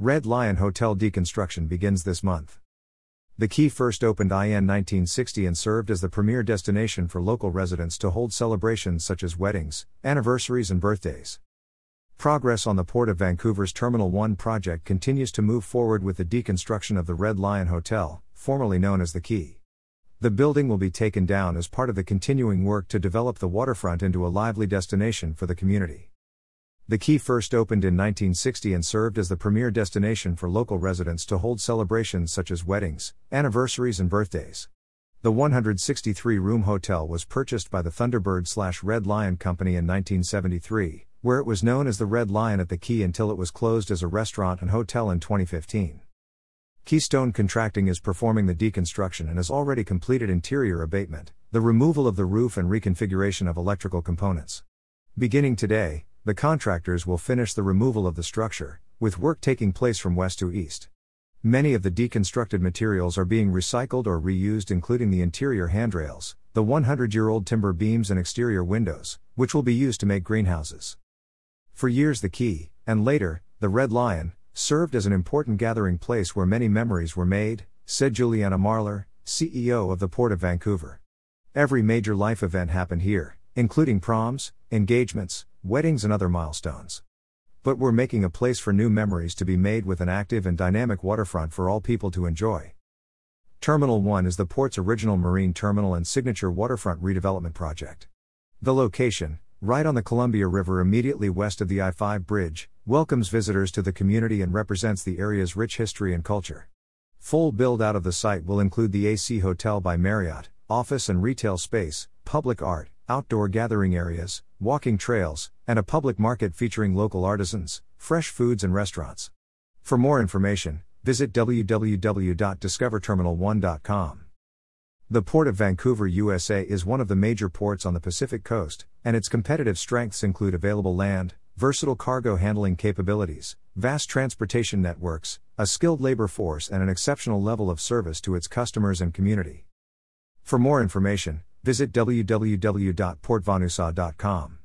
Red Lion Hotel deconstruction begins this month. The Quay first opened IN 1960 and served as the premier destination for local residents to hold celebrations such as weddings, anniversaries, and birthdays. Progress on the Port of Vancouver's Terminal 1 project continues to move forward with the deconstruction of the Red Lion Hotel, formerly known as the Quay. The building will be taken down as part of the continuing work to develop the waterfront into a lively destination for the community. The Quay first opened in 1960 and served as the premier destination for local residents to hold celebrations such as weddings, anniversaries, and birthdays. The 163 room hotel was purchased by the Thunderbird slash Red Lion Company in 1973, where it was known as the Red Lion at the Quay until it was closed as a restaurant and hotel in 2015. Keystone Contracting is performing the deconstruction and has already completed interior abatement, the removal of the roof, and reconfiguration of electrical components. Beginning today, the contractors will finish the removal of the structure, with work taking place from west to east. Many of the deconstructed materials are being recycled or reused, including the interior handrails, the 100 year old timber beams, and exterior windows, which will be used to make greenhouses. For years, the Quay, and later, the Red Lion, served as an important gathering place where many memories were made, said Julianna Marler, CEO of the Port of Vancouver. Every major life event happened here, including proms, engagements, weddings, and other milestones. But we're making a place for new memories to be made with an active and dynamic waterfront for all people to enjoy. Terminal 1 is the port's original marine terminal and signature waterfront redevelopment project. The location, right on the Columbia River immediately west of the I 5 bridge, welcomes visitors to the community and represents the area's rich history and culture. Full build out of the site will include the AC Hotel by Marriott, office and retail space, public art, outdoor gathering areas, walking trails, and a public market featuring local artisans, fresh foods, and restaurants. For more information, visit www.discoverterminal1.com. The Port of Vancouver, USA is one of the major ports on the Pacific coast, and its competitive strengths include available land, versatile cargo handling capabilities, vast transportation networks, a skilled labor force, and an exceptional level of service to its customers and community. For more information, visit www.portvanusa.com.